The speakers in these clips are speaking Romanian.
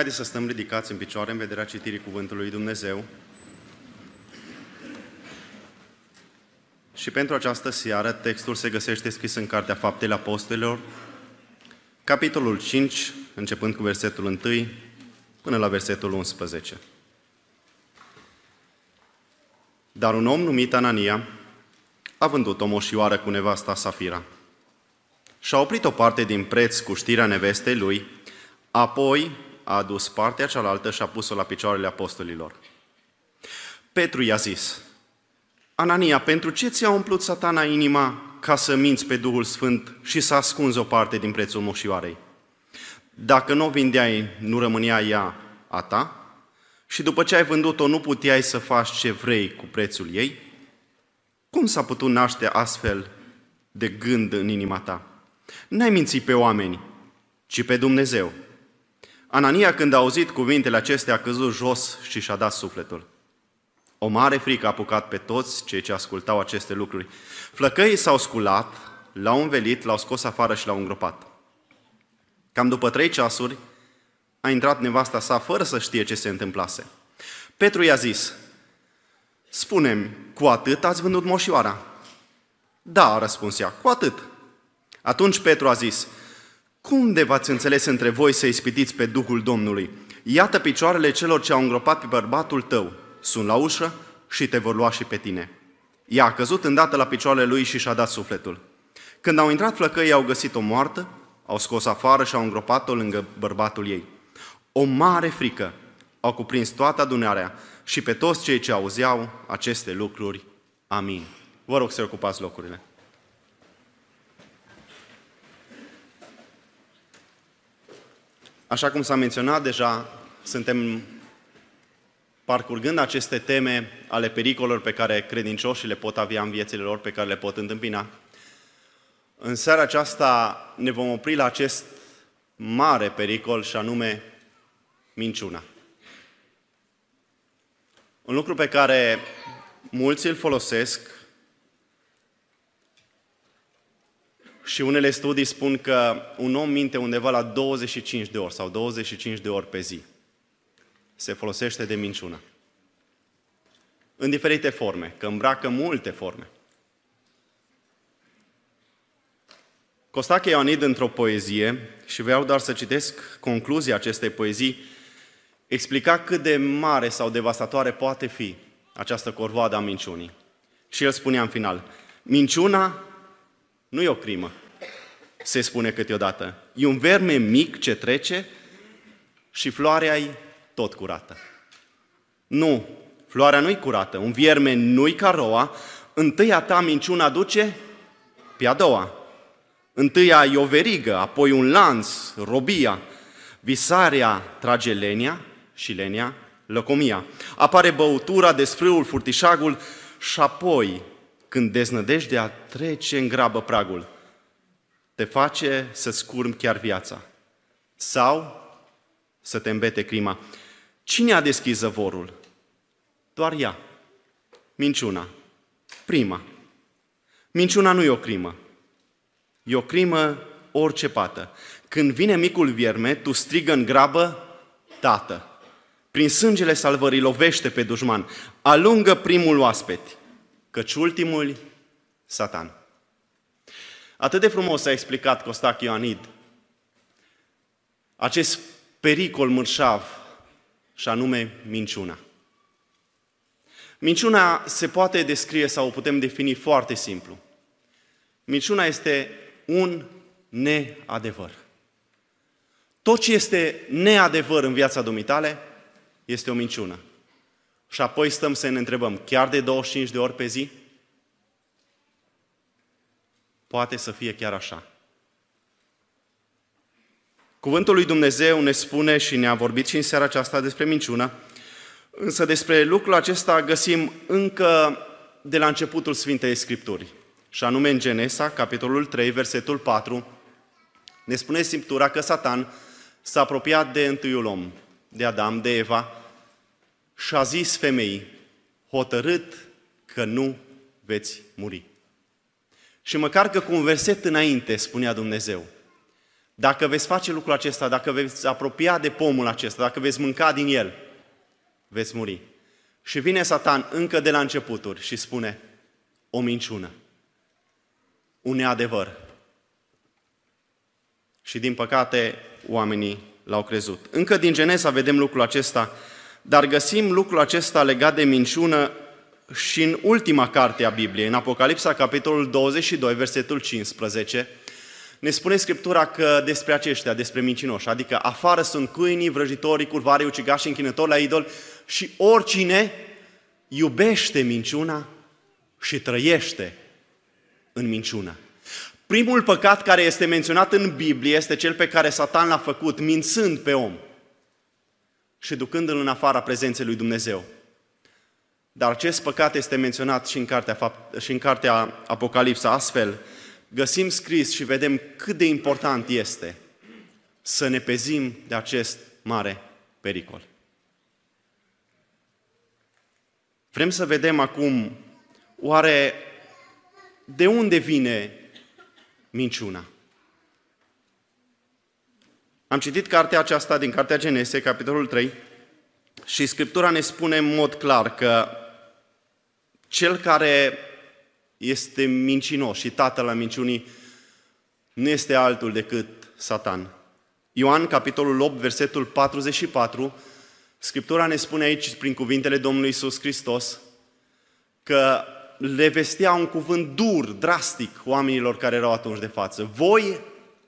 Haideți să stăm ridicați în picioare în vederea citirii Cuvântului lui Dumnezeu. Și pentru această seară, textul se găsește scris în Cartea Faptele Apostolilor, capitolul 5, începând cu versetul 1 până la versetul 11. Dar un om numit Anania a vândut o moșioară cu nevasta Safira și a oprit o parte din preț cu știrea nevestei lui, apoi a adus partea cealaltă și a pus-o la picioarele apostolilor. Petru i-a zis, Anania, pentru ce ți-a umplut satana inima ca să minți pe Duhul Sfânt și să ascunzi o parte din prețul moșioarei? Dacă nu o vindeai, nu rămânea ea a ta? Și după ce ai vândut-o, nu puteai să faci ce vrei cu prețul ei? Cum s-a putut naște astfel de gând în inima ta? N-ai mințit pe oameni, ci pe Dumnezeu. Anania, când a auzit cuvintele acestea, a căzut jos și și-a dat sufletul. O mare frică a apucat pe toți cei ce ascultau aceste lucruri. Flăcăii s-au sculat, l-au învelit, l-au scos afară și l-au îngropat. Cam după trei ceasuri, a intrat nevasta sa fără să știe ce se întâmplase. Petru i-a zis, spune cu atât ați vândut moșioara? Da, a răspuns ea, cu atât. Atunci Petru a zis, cum de v-ați înțeles între voi să ispitiți pe Duhul Domnului? Iată picioarele celor ce au îngropat pe bărbatul tău. Sunt la ușă și te vor lua și pe tine. Ea a căzut îndată la picioarele lui și și-a dat sufletul. Când au intrat flăcăii, au găsit-o moartă, au scos afară și au îngropat-o lângă bărbatul ei. O mare frică au cuprins toată adunarea și pe toți cei ce auzeau aceste lucruri. Amin. Vă rog să ocupați locurile. Așa cum s-a menționat deja, suntem parcurgând aceste teme ale pericolelor pe care credincioșii le pot avea în viețile lor, pe care le pot întâmpina. În seara aceasta ne vom opri la acest mare pericol și anume minciuna. Un lucru pe care mulți îl folosesc și unele studii spun că un om minte undeva la 25 de ori sau 25 de ori pe zi. Se folosește de minciună. În diferite forme, că îmbracă multe forme. Costache Ioanid într-o poezie, și vreau doar să citesc concluzia acestei poezii, explica cât de mare sau devastatoare poate fi această corvoadă a minciunii. Și el spunea în final, minciuna nu e o crimă, se spune câteodată. E un verme mic ce trece și floarea e tot curată. Nu, floarea nu-i curată, un vierme nu-i ca roa, întâia ta minciuna duce pe a doua. Întâia e o verigă, apoi un lanț, robia, visarea trage lenia și lenia lăcomia. Apare băutura, desfrâul, furtișagul și apoi, când deznădejdea trece în grabă pragul, te face să scurmi chiar viața sau să te îmbete crima. Cine a deschis zăvorul? Doar ea. Minciuna. Prima. Minciuna nu e o crimă. E o crimă orice pată. Când vine micul vierme, tu strigă în grabă, Tată. Prin sângele salvării lovește pe dușman. Alungă primul oaspeti, căci ultimul, Satan. Atât de frumos a explicat Costache Ioanid acest pericol mărșav și anume minciuna. Minciuna se poate descrie sau o putem defini foarte simplu. Minciuna este un neadevăr. Tot ce este neadevăr în viața dumitale este o minciună. Și apoi stăm să ne întrebăm, chiar de 25 de ori pe zi? Poate să fie chiar așa. Cuvântul lui Dumnezeu ne spune și ne-a vorbit și în seara aceasta despre minciună, însă despre lucrul acesta găsim încă de la începutul Sfintei Scripturii. Și anume în Genesa, capitolul 3, versetul 4, ne spune Scriptura că Satan s-a apropiat de întâiul om, de Adam, de Eva, și a zis femeii, hotărât că nu veți muri. Și măcar că cu un verset înainte spunea Dumnezeu, Dacă veți face lucrul acesta, dacă veți apropia de pomul acesta, dacă veți mânca din el, veți muri. Și vine Satan încă de la începuturi și spune o minciună, un neadevăr. Și din păcate oamenii l-au crezut. Încă din Genesa vedem lucrul acesta, dar găsim lucrul acesta legat de minciună și în ultima carte a Bibliei, în Apocalipsa, capitolul 22, versetul 15, ne spune Scriptura că despre aceștia, despre mincinoși, adică afară sunt câinii, vrăjitorii, curvarii, ucigași, închinători la idol și oricine iubește minciuna și trăiește în minciună. Primul păcat care este menționat în Biblie este cel pe care Satan l-a făcut, mințând pe om și ducându-l în afara prezenței lui Dumnezeu. Dar acest păcat este menționat și în cartea, și în cartea Apocalipsa. Astfel, găsim scris și vedem cât de important este să ne pezim de acest mare pericol. Vrem să vedem acum, oare de unde vine minciuna? Am citit cartea aceasta din Cartea Genese, capitolul 3, și Scriptura ne spune în mod clar că cel care este mincinos și tatăl la minciunii nu este altul decât Satan. Ioan, capitolul 8, versetul 44, Scriptura ne spune aici, prin cuvintele Domnului Isus Hristos, că le vestea un cuvânt dur, drastic, oamenilor care erau atunci de față. Voi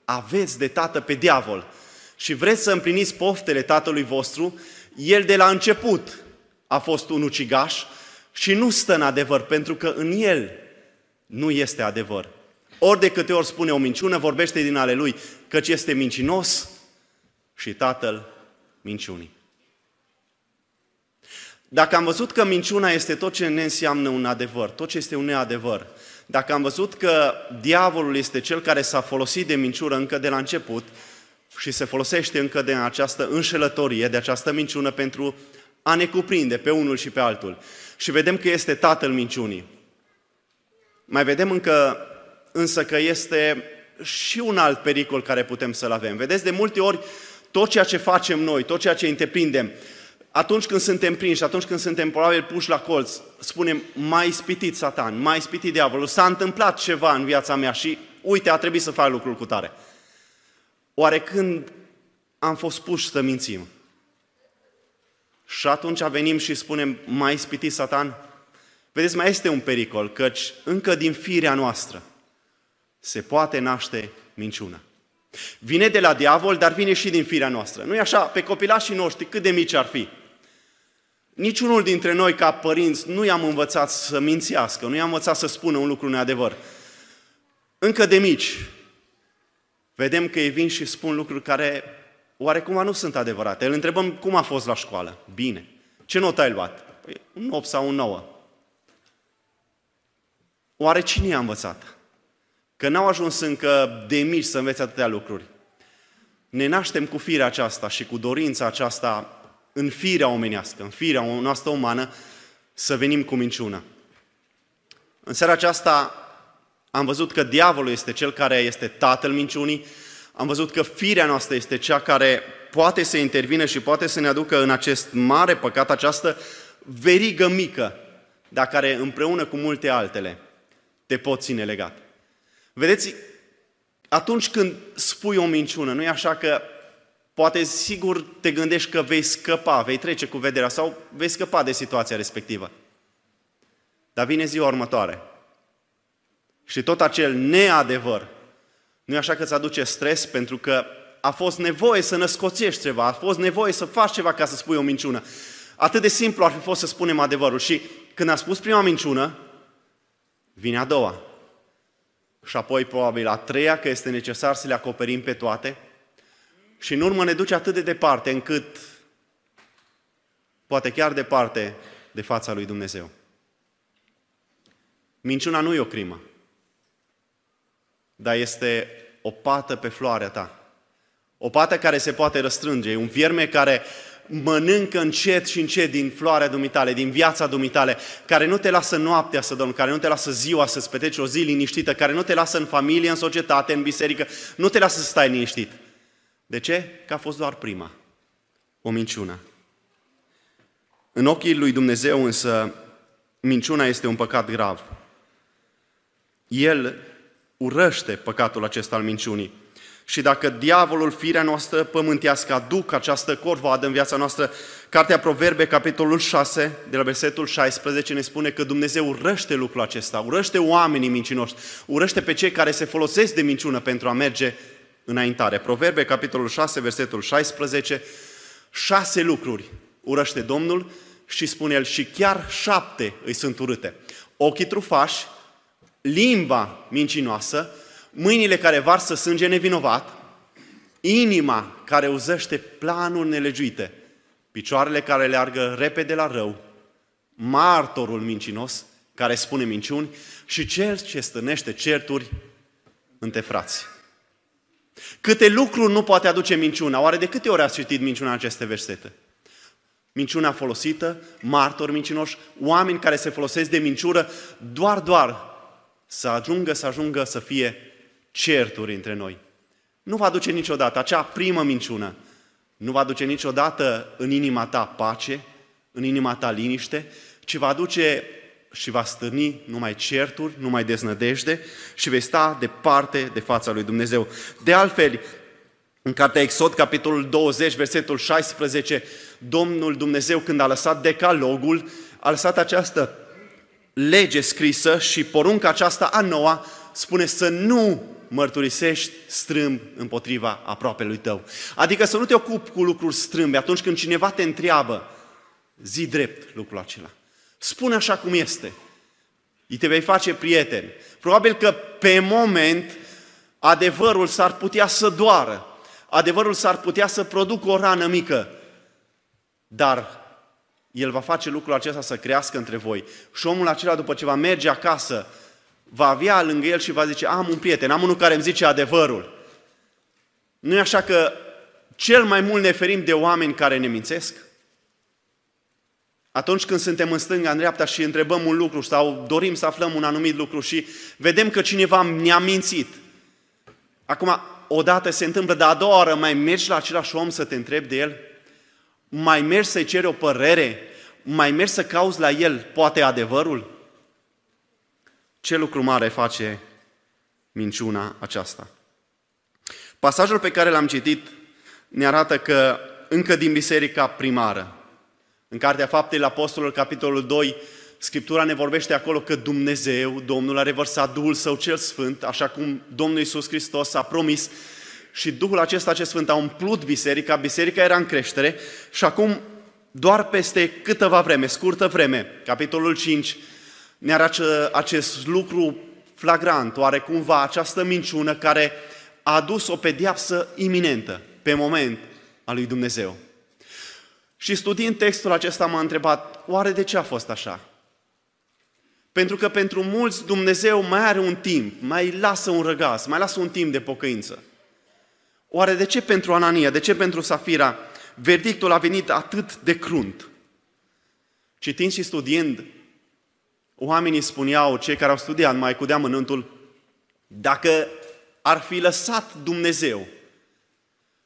aveți de tată pe diavol și vreți să împliniți poftele tatălui vostru, el de la început a fost un ucigaș și nu stă în adevăr, pentru că în el nu este adevăr. Ori de câte ori spune o minciună, vorbește din ale lui, căci este mincinos și tatăl minciunii. Dacă am văzut că minciuna este tot ce ne înseamnă un adevăr, tot ce este un neadevăr, dacă am văzut că diavolul este cel care s-a folosit de minciură încă de la început și se folosește încă de această înșelătorie, de această minciună pentru a ne cuprinde pe unul și pe altul, și vedem că este tatăl minciunii. Mai vedem încă însă că este și un alt pericol care putem să-l avem. Vedeți, de multe ori, tot ceea ce facem noi, tot ceea ce întreprindem, atunci când suntem prinși, atunci când suntem probabil puși la colț, spunem, mai spitit satan, mai spitit diavolul, s-a întâmplat ceva în viața mea și uite, a trebuit să fac lucrul cu tare. Oare când am fost puși să mințim? Și atunci venim și spunem, mai spitit satan? Vedeți, mai este un pericol, căci încă din firea noastră se poate naște minciuna. Vine de la diavol, dar vine și din firea noastră. Nu-i așa? Pe copilașii noștri, cât de mici ar fi, Niciunul dintre noi, ca părinți, nu i-am învățat să mințească, nu i-am învățat să spună un lucru neadevăr. Încă de mici, vedem că ei vin și spun lucruri care oarecum nu sunt adevărate. Îl întrebăm cum a fost la școală. Bine. Ce notă ai luat? Păi, un 8 sau un 9. Oare cine i-a învățat? Că n-au ajuns încă de mici să învețe atâtea lucruri. Ne naștem cu firea aceasta și cu dorința aceasta în firea omenească, în firea noastră umană, să venim cu minciună. În seara aceasta am văzut că diavolul este cel care este tatăl minciunii, am văzut că firea noastră este cea care poate să intervină și poate să ne aducă în acest mare păcat, această verigă mică, dar care împreună cu multe altele te pot ține legat. Vedeți, atunci când spui o minciună, nu e așa că Poate sigur te gândești că vei scăpa, vei trece cu vederea sau vei scăpa de situația respectivă. Dar vine ziua următoare. Și tot acel neadevăr, nu e așa că îți aduce stres pentru că a fost nevoie să născoțești ceva, a fost nevoie să faci ceva ca să spui o minciună. Atât de simplu ar fi fost să spunem adevărul. Și când a spus prima minciună, vine a doua. Și apoi probabil a treia, că este necesar să le acoperim pe toate – și în urmă ne duce atât de departe încât poate chiar departe de fața lui Dumnezeu. Minciuna nu e o crimă, dar este o pată pe floarea ta. O pată care se poate răstrânge, e un vierme care mănâncă încet și încet din floarea dumitale, din viața dumitale, care nu te lasă noaptea să dormi, care nu te lasă ziua să-ți petreci o zi liniștită, care nu te lasă în familie, în societate, în biserică, nu te lasă să stai liniștit. De ce? Că a fost doar prima. O minciună. În ochii lui Dumnezeu însă, minciuna este un păcat grav. El urăște păcatul acesta al minciunii. Și dacă diavolul, firea noastră pământească, aduc această corvoadă în viața noastră, Cartea Proverbe, capitolul 6, de la versetul 16, ne spune că Dumnezeu urăște lucrul acesta, urăște oamenii mincinoși, urăște pe cei care se folosesc de minciună pentru a merge înaintare. Proverbe, capitolul 6, versetul 16, șase lucruri urăște Domnul și spune el, și chiar șapte îi sunt urâte. Ochii trufași, limba mincinoasă, mâinile care varsă sânge nevinovat, inima care uzăște planuri nelegiuite, picioarele care leargă repede la rău, martorul mincinos care spune minciuni și cel ce stânește certuri între frați. Câte lucruri nu poate aduce minciuna? Oare de câte ori ați citit minciuna în aceste versete? Minciuna folosită, martori mincinoși, oameni care se folosesc de minciură doar, doar să ajungă, să ajungă să fie certuri între noi. Nu va duce niciodată acea primă minciună, nu va duce niciodată în inima ta pace, în inima ta liniște, ci va duce și va stârni numai certuri, numai deznădejde și vei sta departe de fața lui Dumnezeu. De altfel, în cartea Exod, capitolul 20, versetul 16, Domnul Dumnezeu, când a lăsat decalogul, a lăsat această lege scrisă și porunca aceasta a noua spune să nu mărturisești strâmb împotriva aproapelui tău. Adică să nu te ocupi cu lucruri strâmbe. Atunci când cineva te întreabă, zi drept lucrul acela. Spune așa cum este. Îi te vei face prieten. Probabil că pe moment adevărul s-ar putea să doară. Adevărul s-ar putea să producă o rană mică. Dar el va face lucrul acesta să crească între voi. Și omul acela, după ce va merge acasă, va avea lângă el și va zice, am un prieten, am unul care îmi zice adevărul. Nu e așa că cel mai mult ne ferim de oameni care ne mințesc? Atunci când suntem în stânga, în dreapta și întrebăm un lucru sau dorim să aflăm un anumit lucru și vedem că cineva ne-a mințit. Acum, odată se întâmplă, dar a doua oară mai mergi la același om să te întrebi de el? Mai mergi să-i ceri o părere? Mai mergi să cauți la el poate adevărul? Ce lucru mare face minciuna aceasta? Pasajul pe care l-am citit ne arată că încă din biserica primară, în Cartea Faptei la Apostolul, capitolul 2, Scriptura ne vorbește acolo că Dumnezeu, Domnul, a revărsat Duhul Său cel Sfânt, așa cum Domnul Iisus Hristos a promis și Duhul acesta ce Sfânt a umplut biserica, biserica era în creștere și acum doar peste câteva vreme, scurtă vreme, capitolul 5, ne arată acest lucru flagrant, oare cumva această minciună care a adus o pediapsă iminentă, pe moment, a lui Dumnezeu. Și studiind textul acesta m-a întrebat, oare de ce a fost așa? Pentru că pentru mulți Dumnezeu mai are un timp, mai lasă un răgaz, mai lasă un timp de pocăință. Oare de ce pentru Anania, de ce pentru Safira, verdictul a venit atât de crunt? Citind și studiind Oamenii spuneau, cei care au studiat mai cu deamănântul, dacă ar fi lăsat Dumnezeu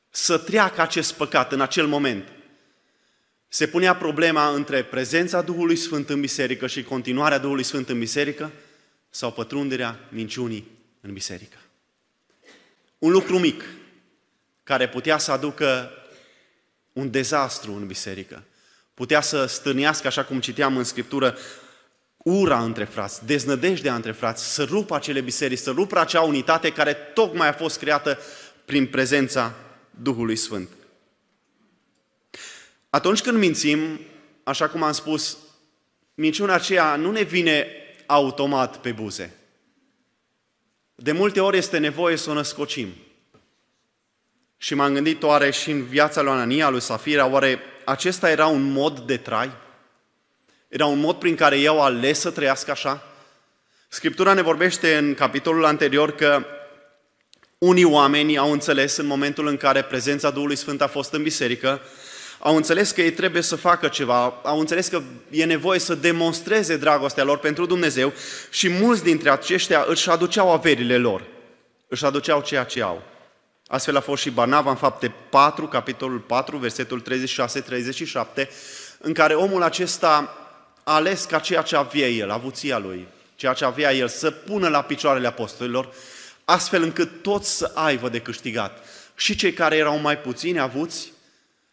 să treacă acest păcat în acel moment, se punea problema între prezența Duhului Sfânt în biserică și continuarea Duhului Sfânt în biserică sau pătrunderea minciunii în biserică. Un lucru mic care putea să aducă un dezastru în biserică. Putea să stârnească, așa cum citeam în Scriptură, ura între frați, deznădejdea între frați, să rupă acele biserici, să rupă acea unitate care tocmai a fost creată prin prezența Duhului Sfânt. Atunci când mințim, așa cum am spus, minciuna aceea nu ne vine automat pe buze. De multe ori este nevoie să o născocim. Și m-am gândit oare și în viața lui Anania, lui Safira, oare acesta era un mod de trai? Era un mod prin care eu ales să trăiască așa? Scriptura ne vorbește în capitolul anterior că unii oameni au înțeles în momentul în care prezența Duhului Sfânt a fost în biserică, au înțeles că ei trebuie să facă ceva, au înțeles că e nevoie să demonstreze dragostea lor pentru Dumnezeu și mulți dintre aceștia își aduceau averile lor, își aduceau ceea ce au. Astfel a fost și Barnava în fapte 4, capitolul 4, versetul 36-37, în care omul acesta a ales ca ceea ce avea el, avuția lui, ceea ce avea el, să pună la picioarele apostolilor, astfel încât toți să aibă de câștigat. Și cei care erau mai puțini avuți,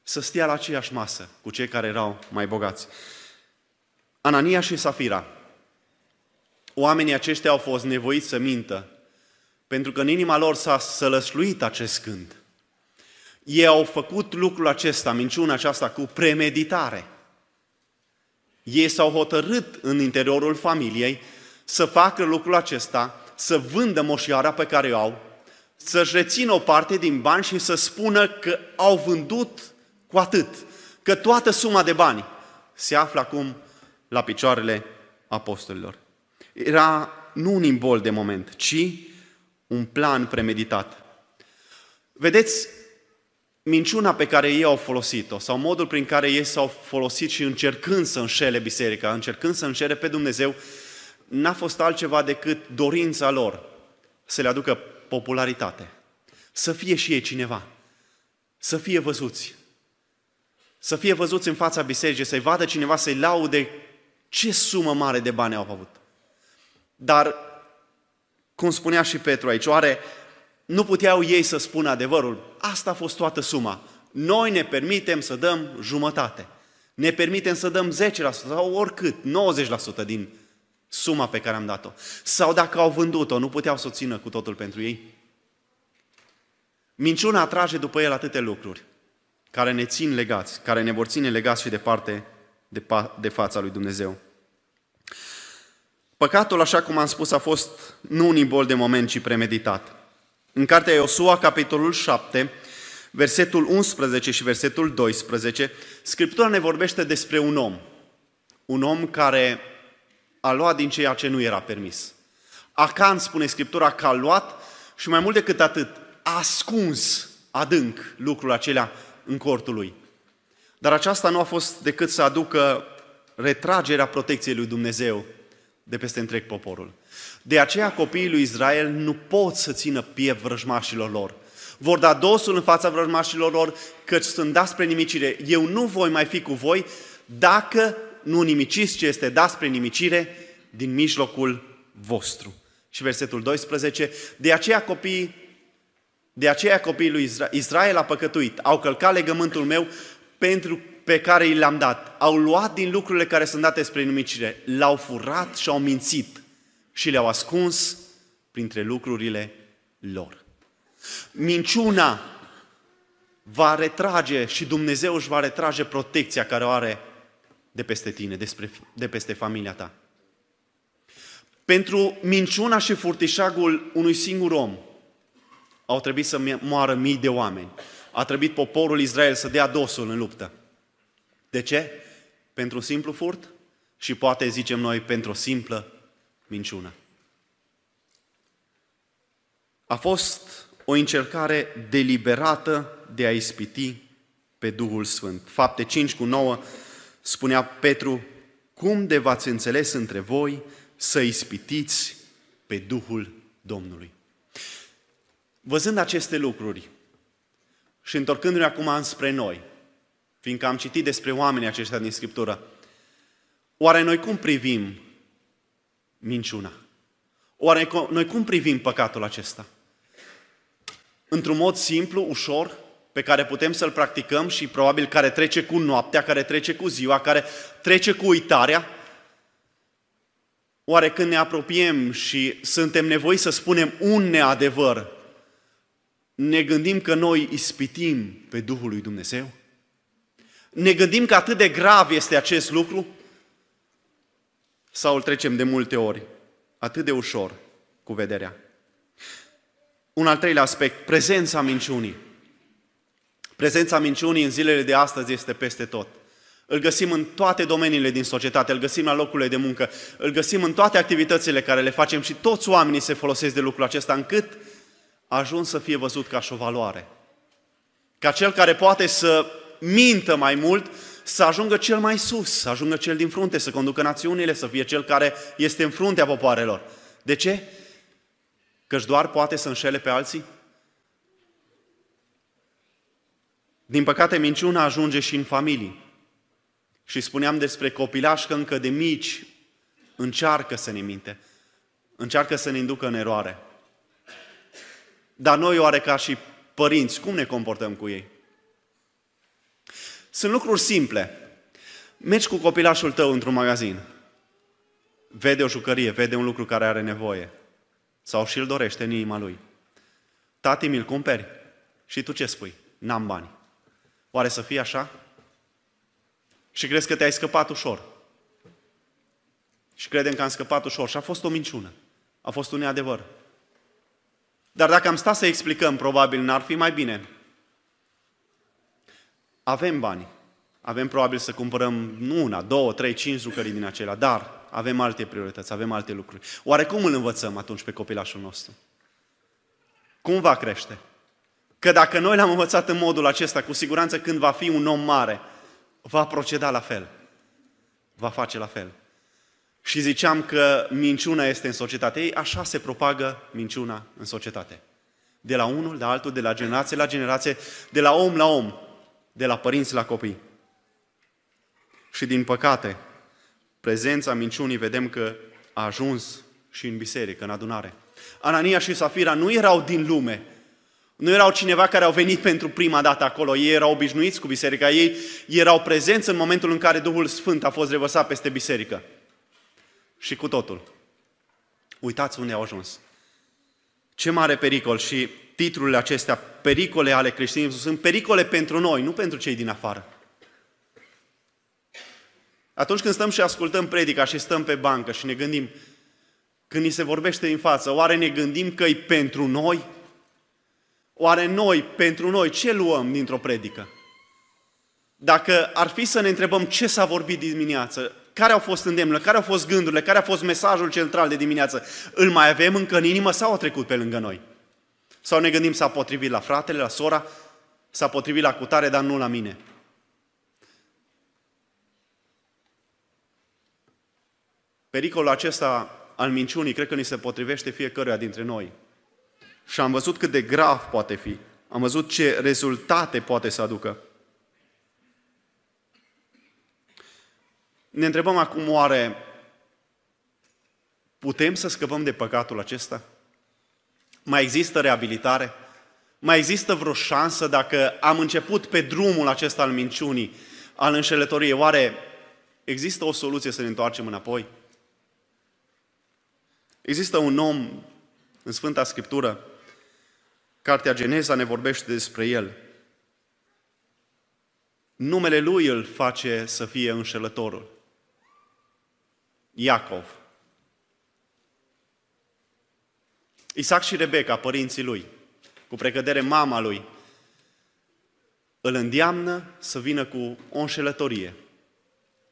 să stea la aceeași masă cu cei care erau mai bogați. Anania și Safira, oamenii aceștia au fost nevoiți să mintă, pentru că în inima lor s-a sălășluit acest gând. Ei au făcut lucrul acesta, minciuna aceasta, cu premeditare. Ei s-au hotărât în interiorul familiei să facă lucrul acesta, să vândă moșiara pe care o au, să-și rețină o parte din bani și să spună că au vândut cu atât, că toată suma de bani se află acum la picioarele apostolilor. Era nu un imbol de moment, ci un plan premeditat. Vedeți, minciuna pe care ei au folosit-o sau modul prin care ei s-au folosit și încercând să înșele biserica, încercând să înșele pe Dumnezeu, n-a fost altceva decât dorința lor să le aducă popularitate, să fie și ei cineva, să fie văzuți, să fie văzuți în fața bisericii, să-i vadă cineva, să-i laude ce sumă mare de bani au avut. Dar, cum spunea și Petru aici, oare nu puteau ei să spună adevărul? Asta a fost toată suma. Noi ne permitem să dăm jumătate. Ne permitem să dăm 10% sau oricât, 90% din suma pe care am dat-o. Sau dacă au vândut-o, nu puteau să o țină cu totul pentru ei? Minciuna atrage după el atâtea lucruri care ne țin legați, care ne vor ține legați și departe de, pa- de fața lui Dumnezeu. Păcatul, așa cum am spus, a fost nu un imbol de moment, ci premeditat. În cartea Iosua, capitolul 7, versetul 11 și versetul 12, Scriptura ne vorbește despre un om. Un om care a luat din ceea ce nu era permis. Acan, spune Scriptura, că a luat și mai mult decât atât, a ascuns adânc lucrul acelea în cortul lui. Dar aceasta nu a fost decât să aducă retragerea protecției lui Dumnezeu de peste întreg poporul. De aceea copiii lui Israel nu pot să țină piept vrăjmașilor lor. Vor da dosul în fața vrăjmașilor lor, căci sunt dați spre nimicire. Eu nu voi mai fi cu voi dacă nu nimiciți ce este dat spre nimicire din mijlocul vostru. Și versetul 12, de aceea copiii de aceea copiii lui Israel, Israel a păcătuit, au călcat legământul meu pentru pe care i l-am dat. Au luat din lucrurile care sunt date spre numicire, l-au furat și au mințit și le-au ascuns printre lucrurile lor. Minciuna va retrage și Dumnezeu își va retrage protecția care o are de peste tine, despre, de peste familia ta. Pentru minciuna și furtișagul unui singur om au trebuit să moară mii de oameni. A trebuit poporul Israel să dea dosul în luptă. De ce? Pentru un simplu furt? Și poate zicem noi pentru o simplă minciună. A fost o încercare deliberată de a ispiti pe Duhul Sfânt. Fapte 5 cu 9 spunea Petru, cum de v-ați înțeles între voi să ispitiți pe Duhul Domnului. Văzând aceste lucruri și întorcându-ne acum înspre noi, fiindcă am citit despre oamenii aceștia din Scriptură, oare noi cum privim minciuna? Oare noi cum privim păcatul acesta? Într-un mod simplu, ușor, pe care putem să-l practicăm și probabil care trece cu noaptea, care trece cu ziua, care trece cu uitarea? Oare când ne apropiem și suntem nevoiți să spunem un neadevăr, ne gândim că noi ispitim pe Duhul lui Dumnezeu? Ne gândim că atât de grav este acest lucru? Sau îl trecem de multe ori atât de ușor cu vederea? Un al treilea aspect, prezența minciunii. Prezența minciunii în zilele de astăzi este peste tot. Îl găsim în toate domeniile din societate, îl găsim la locurile de muncă, îl găsim în toate activitățile care le facem și toți oamenii se folosesc de lucrul acesta încât a ajuns să fie văzut ca și o valoare. Ca cel care poate să mintă mai mult, să ajungă cel mai sus, să ajungă cel din frunte, să conducă națiunile, să fie cel care este în fruntea popoarelor. De ce? Căci doar poate să înșele pe alții? Din păcate, minciuna ajunge și în familii. Și spuneam despre copilași că încă de mici încearcă să ne minte, încearcă să ne inducă în eroare. Dar noi, oare ca și părinți, cum ne comportăm cu ei? Sunt lucruri simple. Mergi cu copilașul tău într-un magazin, vede o jucărie, vede un lucru care are nevoie sau și îl dorește în inima lui. Tati, mi-l cumperi? Și tu ce spui? N-am bani. Oare să fie așa? Și crezi că te-ai scăpat ușor. Și credem că am scăpat ușor. Și a fost o minciună. A fost un neadevăr. Dar dacă am stat să explicăm, probabil n-ar fi mai bine. Avem bani. Avem probabil să cumpărăm nu una, două, trei, cinci jucării din acelea, dar avem alte priorități, avem alte lucruri. Oare cum îl învățăm atunci pe copilașul nostru? Cum va crește? Că dacă noi l-am învățat în modul acesta, cu siguranță când va fi un om mare, va proceda la fel. Va face la fel. Și ziceam că minciuna este în societate. Ei, așa se propagă minciuna în societate. De la unul, de altul, de la generație la generație, de la om la om, de la părinți la copii. Și din păcate, prezența minciunii vedem că a ajuns și în biserică, în adunare. Anania și Safira nu erau din lume, nu erau cineva care au venit pentru prima dată acolo, ei erau obișnuiți cu biserica, ei erau prezenți în momentul în care Duhul Sfânt a fost revărsat peste biserică. Și cu totul. Uitați unde au ajuns. Ce mare pericol și titlurile acestea, pericole ale creștinismului, sunt pericole pentru noi, nu pentru cei din afară. Atunci când stăm și ascultăm predica și stăm pe bancă și ne gândim, când ni se vorbește din față, oare ne gândim că e pentru noi? Oare noi, pentru noi, ce luăm dintr-o predică? Dacă ar fi să ne întrebăm ce s-a vorbit dimineață, care au fost îndemnurile, care au fost gândurile, care a fost mesajul central de dimineață, îl mai avem încă în inimă sau a trecut pe lângă noi? Sau ne gândim s-a potrivit la fratele, la sora, s-a potrivit la cutare, dar nu la mine? Pericolul acesta al minciunii cred că ni se potrivește fiecăruia dintre noi. Și am văzut cât de grav poate fi. Am văzut ce rezultate poate să aducă. Ne întrebăm acum oare putem să scăpăm de păcatul acesta? Mai există reabilitare? Mai există vreo șansă dacă am început pe drumul acesta al minciunii, al înșelătoriei? Oare există o soluție să ne întoarcem înapoi? Există un om în Sfânta Scriptură, Cartea Geneza ne vorbește despre el. Numele lui îl face să fie înșelătorul. Iacov. Isaac și Rebecca, părinții lui, cu precădere mama lui, îl îndeamnă să vină cu o înșelătorie,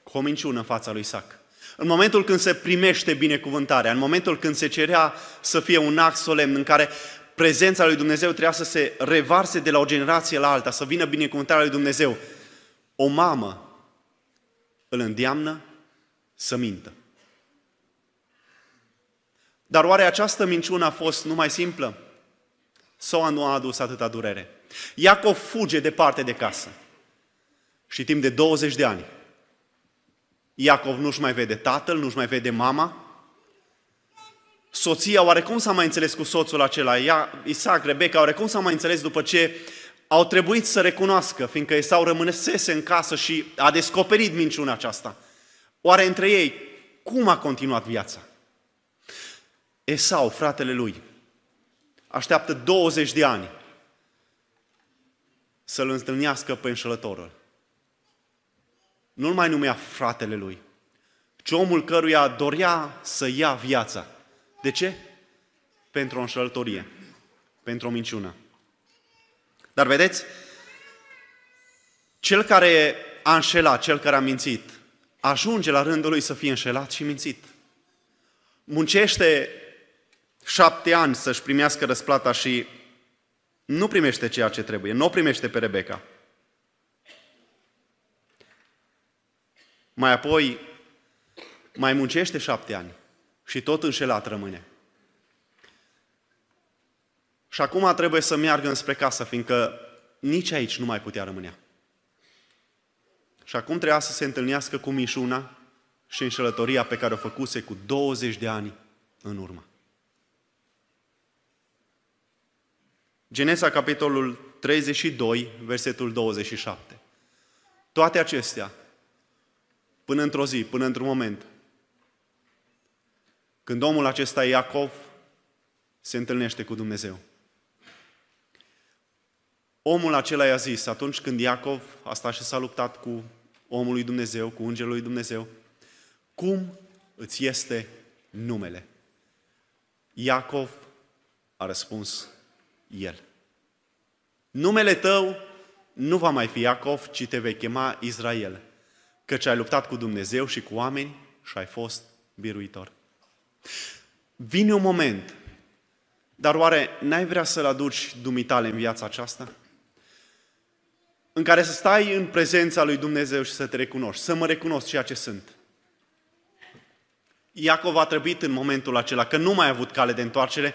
cu o minciună în fața lui Isaac. În momentul când se primește binecuvântarea, în momentul când se cerea să fie un act solemn în care prezența lui Dumnezeu trebuia să se revarse de la o generație la alta, să vină binecuvântarea lui Dumnezeu, o mamă îl îndeamnă să mintă. Dar oare această minciună a fost numai simplă? Sau nu a adus atâta durere? Iacov fuge departe de casă. Și timp de 20 de ani, Iacov nu-și mai vede tatăl, nu-și mai vede mama. Soția, oarecum s-a mai înțeles cu soțul acela, Ia, Isaac, Rebecca, oarecum s-a mai înțeles după ce au trebuit să recunoască, fiindcă Esau rămânesese în casă și a descoperit minciuna aceasta. Oare între ei, cum a continuat viața? Esau, fratele lui, așteaptă 20 de ani să-l întâlnească pe înșelătorul. Nu-l mai numea fratele lui, ci omul căruia dorea să ia viața. De ce? Pentru o înșelătorie, pentru o minciună. Dar vedeți, cel care a înșelat, cel care a mințit, ajunge la rândul lui să fie înșelat și mințit. Muncește șapte ani să-și primească răsplata și nu primește ceea ce trebuie, nu o primește pe Rebecca. Mai apoi, mai muncește șapte ani și tot înșelat rămâne. Și acum trebuie să meargă înspre casă, fiindcă nici aici nu mai putea rămânea. Și acum trebuia să se întâlnească cu mișuna și înșelătoria pe care o făcuse cu 20 de ani în urmă. Genesa, capitolul 32, versetul 27. Toate acestea, până într-o zi, până într-un moment, când omul acesta, Iacov, se întâlnește cu Dumnezeu. Omul acela i-a zis, atunci când Iacov a stat și s-a luptat cu omul lui Dumnezeu, cu îngerul lui Dumnezeu, cum îți este numele? Iacov a răspuns el. Numele tău nu va mai fi Iacov, ci te vei chema Israel, căci ai luptat cu Dumnezeu și cu oameni și ai fost biruitor. Vine un moment, dar oare n-ai vrea să-L aduci dumitale în viața aceasta? În care să stai în prezența lui Dumnezeu și să te recunoști, să mă recunosc ceea ce sunt. Iacov a trebuit în momentul acela, că nu mai a avut cale de întoarcere,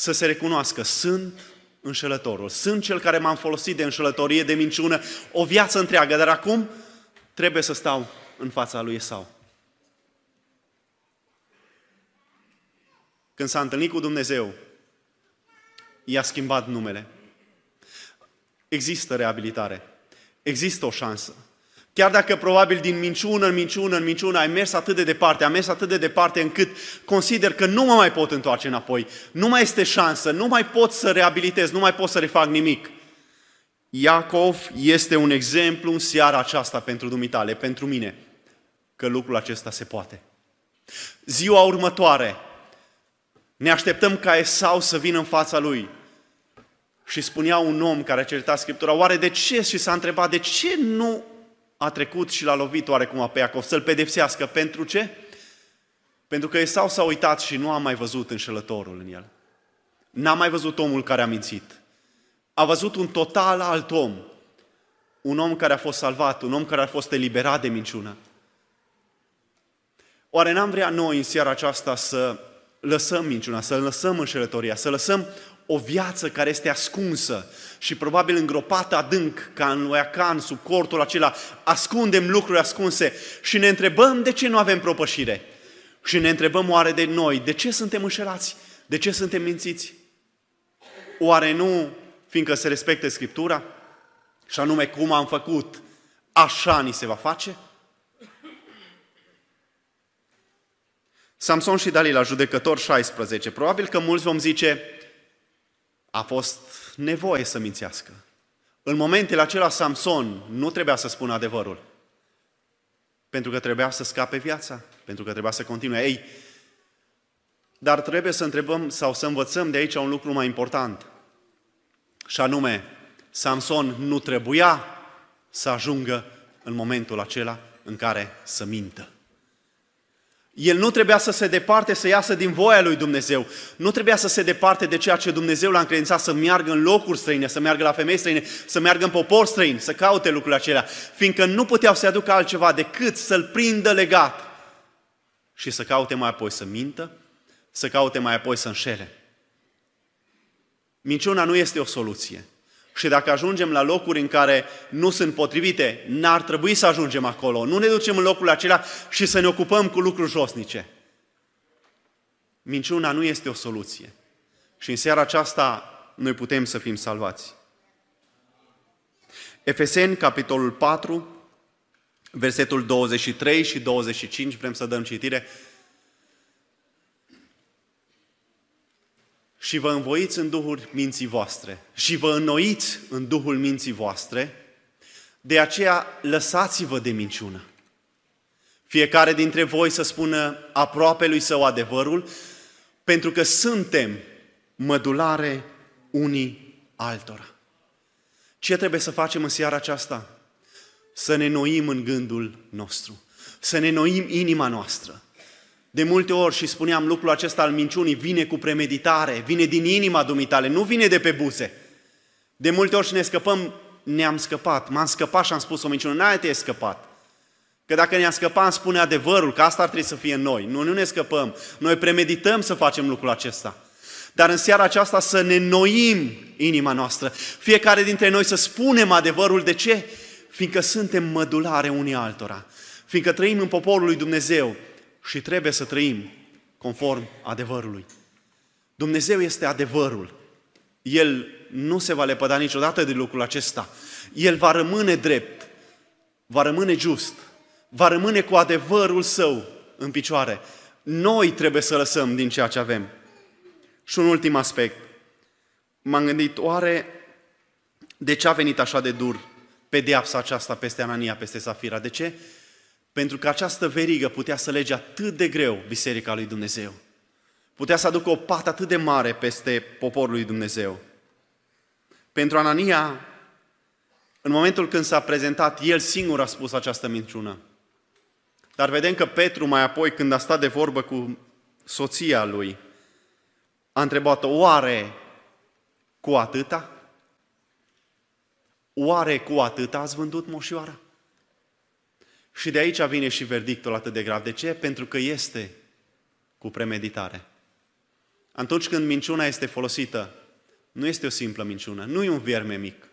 să se recunoască, sunt înșelătorul, sunt cel care m-am folosit de înșelătorie, de minciună, o viață întreagă, dar acum trebuie să stau în fața lui Esau. Când s-a întâlnit cu Dumnezeu, i-a schimbat numele. Există reabilitare. Există o șansă. Chiar dacă probabil din minciună în minciună în minciună ai mers atât de departe, ai mers atât de departe încât consider că nu mă mai pot întoarce înapoi, nu mai este șansă, nu mai pot să reabilitez, nu mai pot să refac nimic. Iacov este un exemplu în seara aceasta pentru dumitale, pentru mine, că lucrul acesta se poate. Ziua următoare, ne așteptăm ca Esau să vină în fața lui. Și spunea un om care a certat Scriptura, oare de ce? Și s-a întrebat, de ce nu a trecut și l-a lovit oarecum pe Iacov, să-l pedepsească. Pentru ce? Pentru că Esau s-a uitat și nu a mai văzut înșelătorul în el. N-a mai văzut omul care a mințit. A văzut un total alt om. Un om care a fost salvat, un om care a fost eliberat de minciună. Oare n-am vrea noi în seara aceasta să lăsăm minciuna, să lăsăm înșelătoria, să lăsăm o viață care este ascunsă și probabil îngropată adânc, ca în oiacan, sub cortul acela, ascundem lucruri ascunse și ne întrebăm de ce nu avem propășire. Și ne întrebăm oare de noi, de ce suntem înșelați? De ce suntem mințiți? Oare nu fiindcă se respectă Scriptura? Și anume cum am făcut, așa ni se va face? Samson și Dalila, judecător 16. Probabil că mulți vom zice, a fost nevoie să mințească. În momentele acela Samson nu trebuia să spună adevărul. Pentru că trebuia să scape viața, pentru că trebuia să continue. Ei, dar trebuie să întrebăm sau să învățăm de aici un lucru mai important. Și anume, Samson nu trebuia să ajungă în momentul acela în care să mintă. El nu trebuia să se departe, să iasă din voia lui Dumnezeu. Nu trebuia să se departe de ceea ce Dumnezeu l-a încredințat să meargă în locuri străine, să meargă la femei străine, să meargă în popor străin, să caute lucrurile acelea, fiindcă nu puteau să aducă altceva decât să-l prindă legat și să caute mai apoi să mintă, să caute mai apoi să înșele. Minciuna nu este o soluție. Și dacă ajungem la locuri în care nu sunt potrivite, n-ar trebui să ajungem acolo. Nu ne ducem în locul acela și să ne ocupăm cu lucruri josnice. Minciuna nu este o soluție. Și în seara aceasta noi putem să fim salvați. Efeseni, capitolul 4, versetul 23 și 25, vrem să dăm citire. Și vă învoiți în Duhul minții voastre și vă înnoiți în Duhul minții voastre, de aceea lăsați-vă de minciună. Fiecare dintre voi să spună aproape lui său adevărul, pentru că suntem mădulare unii altora. Ce trebuie să facem în seara aceasta? Să ne noim în gândul nostru, să ne noim inima noastră, de multe ori, și spuneam, lucrul acesta al minciunii vine cu premeditare, vine din inima dumitale, nu vine de pe buze. De multe ori și ne scăpăm, ne-am scăpat, m-am scăpat și am spus o minciună, n-ai te scăpat. Că dacă ne-am scăpat, îmi spune adevărul, că asta ar trebui să fie în noi. Nu, nu ne scăpăm. Noi premedităm să facem lucrul acesta. Dar în seara aceasta să ne noim inima noastră. Fiecare dintre noi să spunem adevărul. De ce? Fiindcă suntem mădulare unii altora. Fiindcă trăim în poporul lui Dumnezeu și trebuie să trăim conform adevărului. Dumnezeu este adevărul. El nu se va lepăda niciodată de lucrul acesta. El va rămâne drept, va rămâne just, va rămâne cu adevărul său în picioare. Noi trebuie să lăsăm din ceea ce avem. Și un ultim aspect. M-am gândit, oare de ce a venit așa de dur pedeapsa aceasta peste Anania, peste Safira? De ce? Pentru că această verigă putea să lege atât de greu Biserica lui Dumnezeu. Putea să aducă o pată atât de mare peste poporul lui Dumnezeu. Pentru Anania, în momentul când s-a prezentat, el singur a spus această minciună. Dar vedem că Petru mai apoi, când a stat de vorbă cu soția lui, a întrebat-o, oare cu atâta? Oare cu atâta ați vândut moșioara? Și de aici vine și verdictul atât de grav. De ce? Pentru că este cu premeditare. Atunci când minciuna este folosită, nu este o simplă minciună, nu e un vierme mic.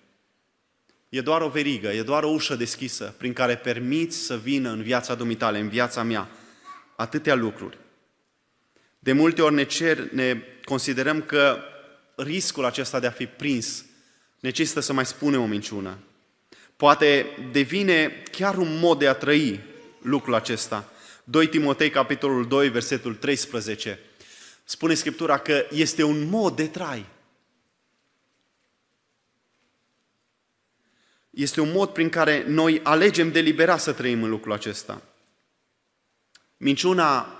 E doar o verigă, e doar o ușă deschisă prin care permiți să vină în viața dumitale, în viața mea, atâtea lucruri. De multe ori ne, cer, ne considerăm că riscul acesta de a fi prins necesită să mai spunem o minciună. Poate devine chiar un mod de a trăi lucrul acesta. 2 Timotei, capitolul 2, versetul 13. Spune Scriptura că este un mod de trai. Este un mod prin care noi alegem deliberat să trăim în lucrul acesta. Minciuna,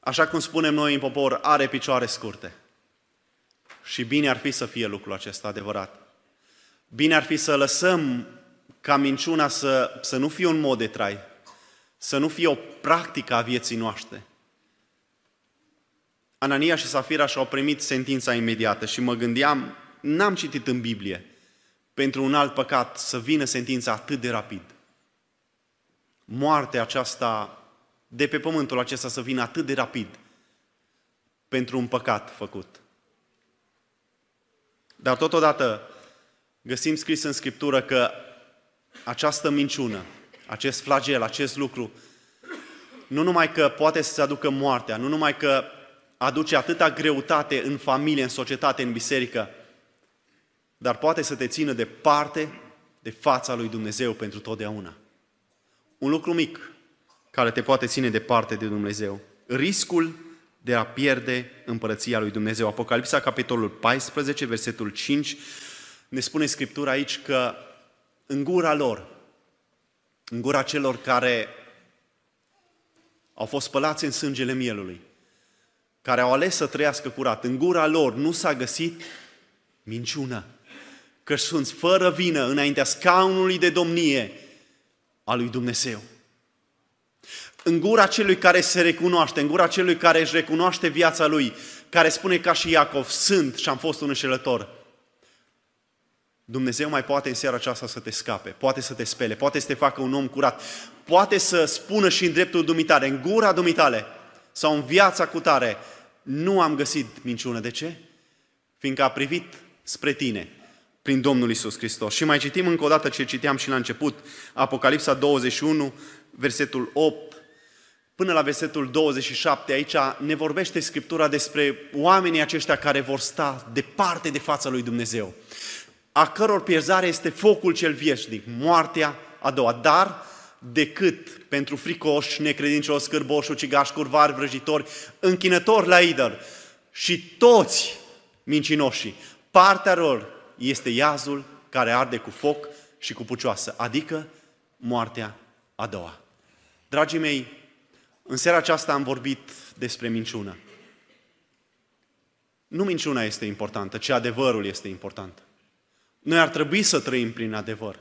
așa cum spunem noi în popor, are picioare scurte. Și bine ar fi să fie lucrul acesta adevărat. Bine ar fi să lăsăm ca minciuna să, să nu fie un mod de trai, să nu fie o practică a vieții noastre. Anania și Safira și-au primit sentința imediată și mă gândeam, n-am citit în Biblie pentru un alt păcat să vină sentința atât de rapid. Moartea aceasta de pe pământul acesta să vină atât de rapid pentru un păcat făcut. Dar totodată găsim scris în Scriptură că această minciună, acest flagel, acest lucru, nu numai că poate să-ți aducă moartea, nu numai că aduce atâta greutate în familie, în societate, în biserică, dar poate să te țină departe de fața lui Dumnezeu pentru totdeauna. Un lucru mic care te poate ține departe de Dumnezeu. Riscul de a pierde împărăția lui Dumnezeu. Apocalipsa, capitolul 14, versetul 5, ne spune Scriptura aici că în gura lor, în gura celor care au fost spălați în sângele mielului, care au ales să trăiască curat, în gura lor nu s-a găsit minciună, că sunt fără vină înaintea scaunului de domnie a lui Dumnezeu. În gura celui care se recunoaște, în gura celui care își recunoaște viața lui, care spune ca și Iacov, sunt și am fost un înșelător, Dumnezeu mai poate în seara aceasta să te scape, poate să te spele, poate să te facă un om curat, poate să spună și în dreptul dumitare, în gura dumitale sau în viața cu tare, nu am găsit minciună. De ce? Fiindcă a privit spre tine prin Domnul Isus Hristos. Și mai citim încă o dată ce citeam și la început, Apocalipsa 21, versetul 8, până la versetul 27, aici ne vorbește Scriptura despre oamenii aceștia care vor sta departe de fața lui Dumnezeu a căror pierzare este focul cel vieșnic, moartea a doua. Dar decât pentru fricoși, necredincioși, scârboși, ucigași, curvari, vrăjitori, închinători la idol și toți mincinoșii. Partea lor este iazul care arde cu foc și cu pucioasă, adică moartea a doua. Dragii mei, în seara aceasta am vorbit despre minciună. Nu minciuna este importantă, ci adevărul este important. Noi ar trebui să trăim prin adevăr.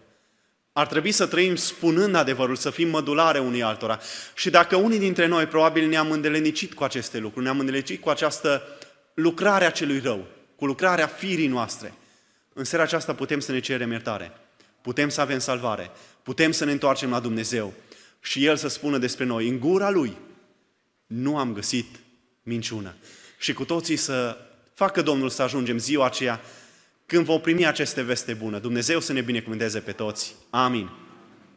Ar trebui să trăim spunând adevărul, să fim mădulare unii altora. Și dacă unii dintre noi probabil ne-am îndelenicit cu aceste lucruri, ne-am îndelenicit cu această lucrare a celui rău, cu lucrarea firii noastre, în seara aceasta putem să ne cerem iertare, putem să avem salvare, putem să ne întoarcem la Dumnezeu și El să spună despre noi, în gura Lui nu am găsit minciună. și cu toții să facă Domnul să ajungem ziua aceea când vom primi aceste veste bună. Dumnezeu să ne binecuvânteze pe toți. Amin.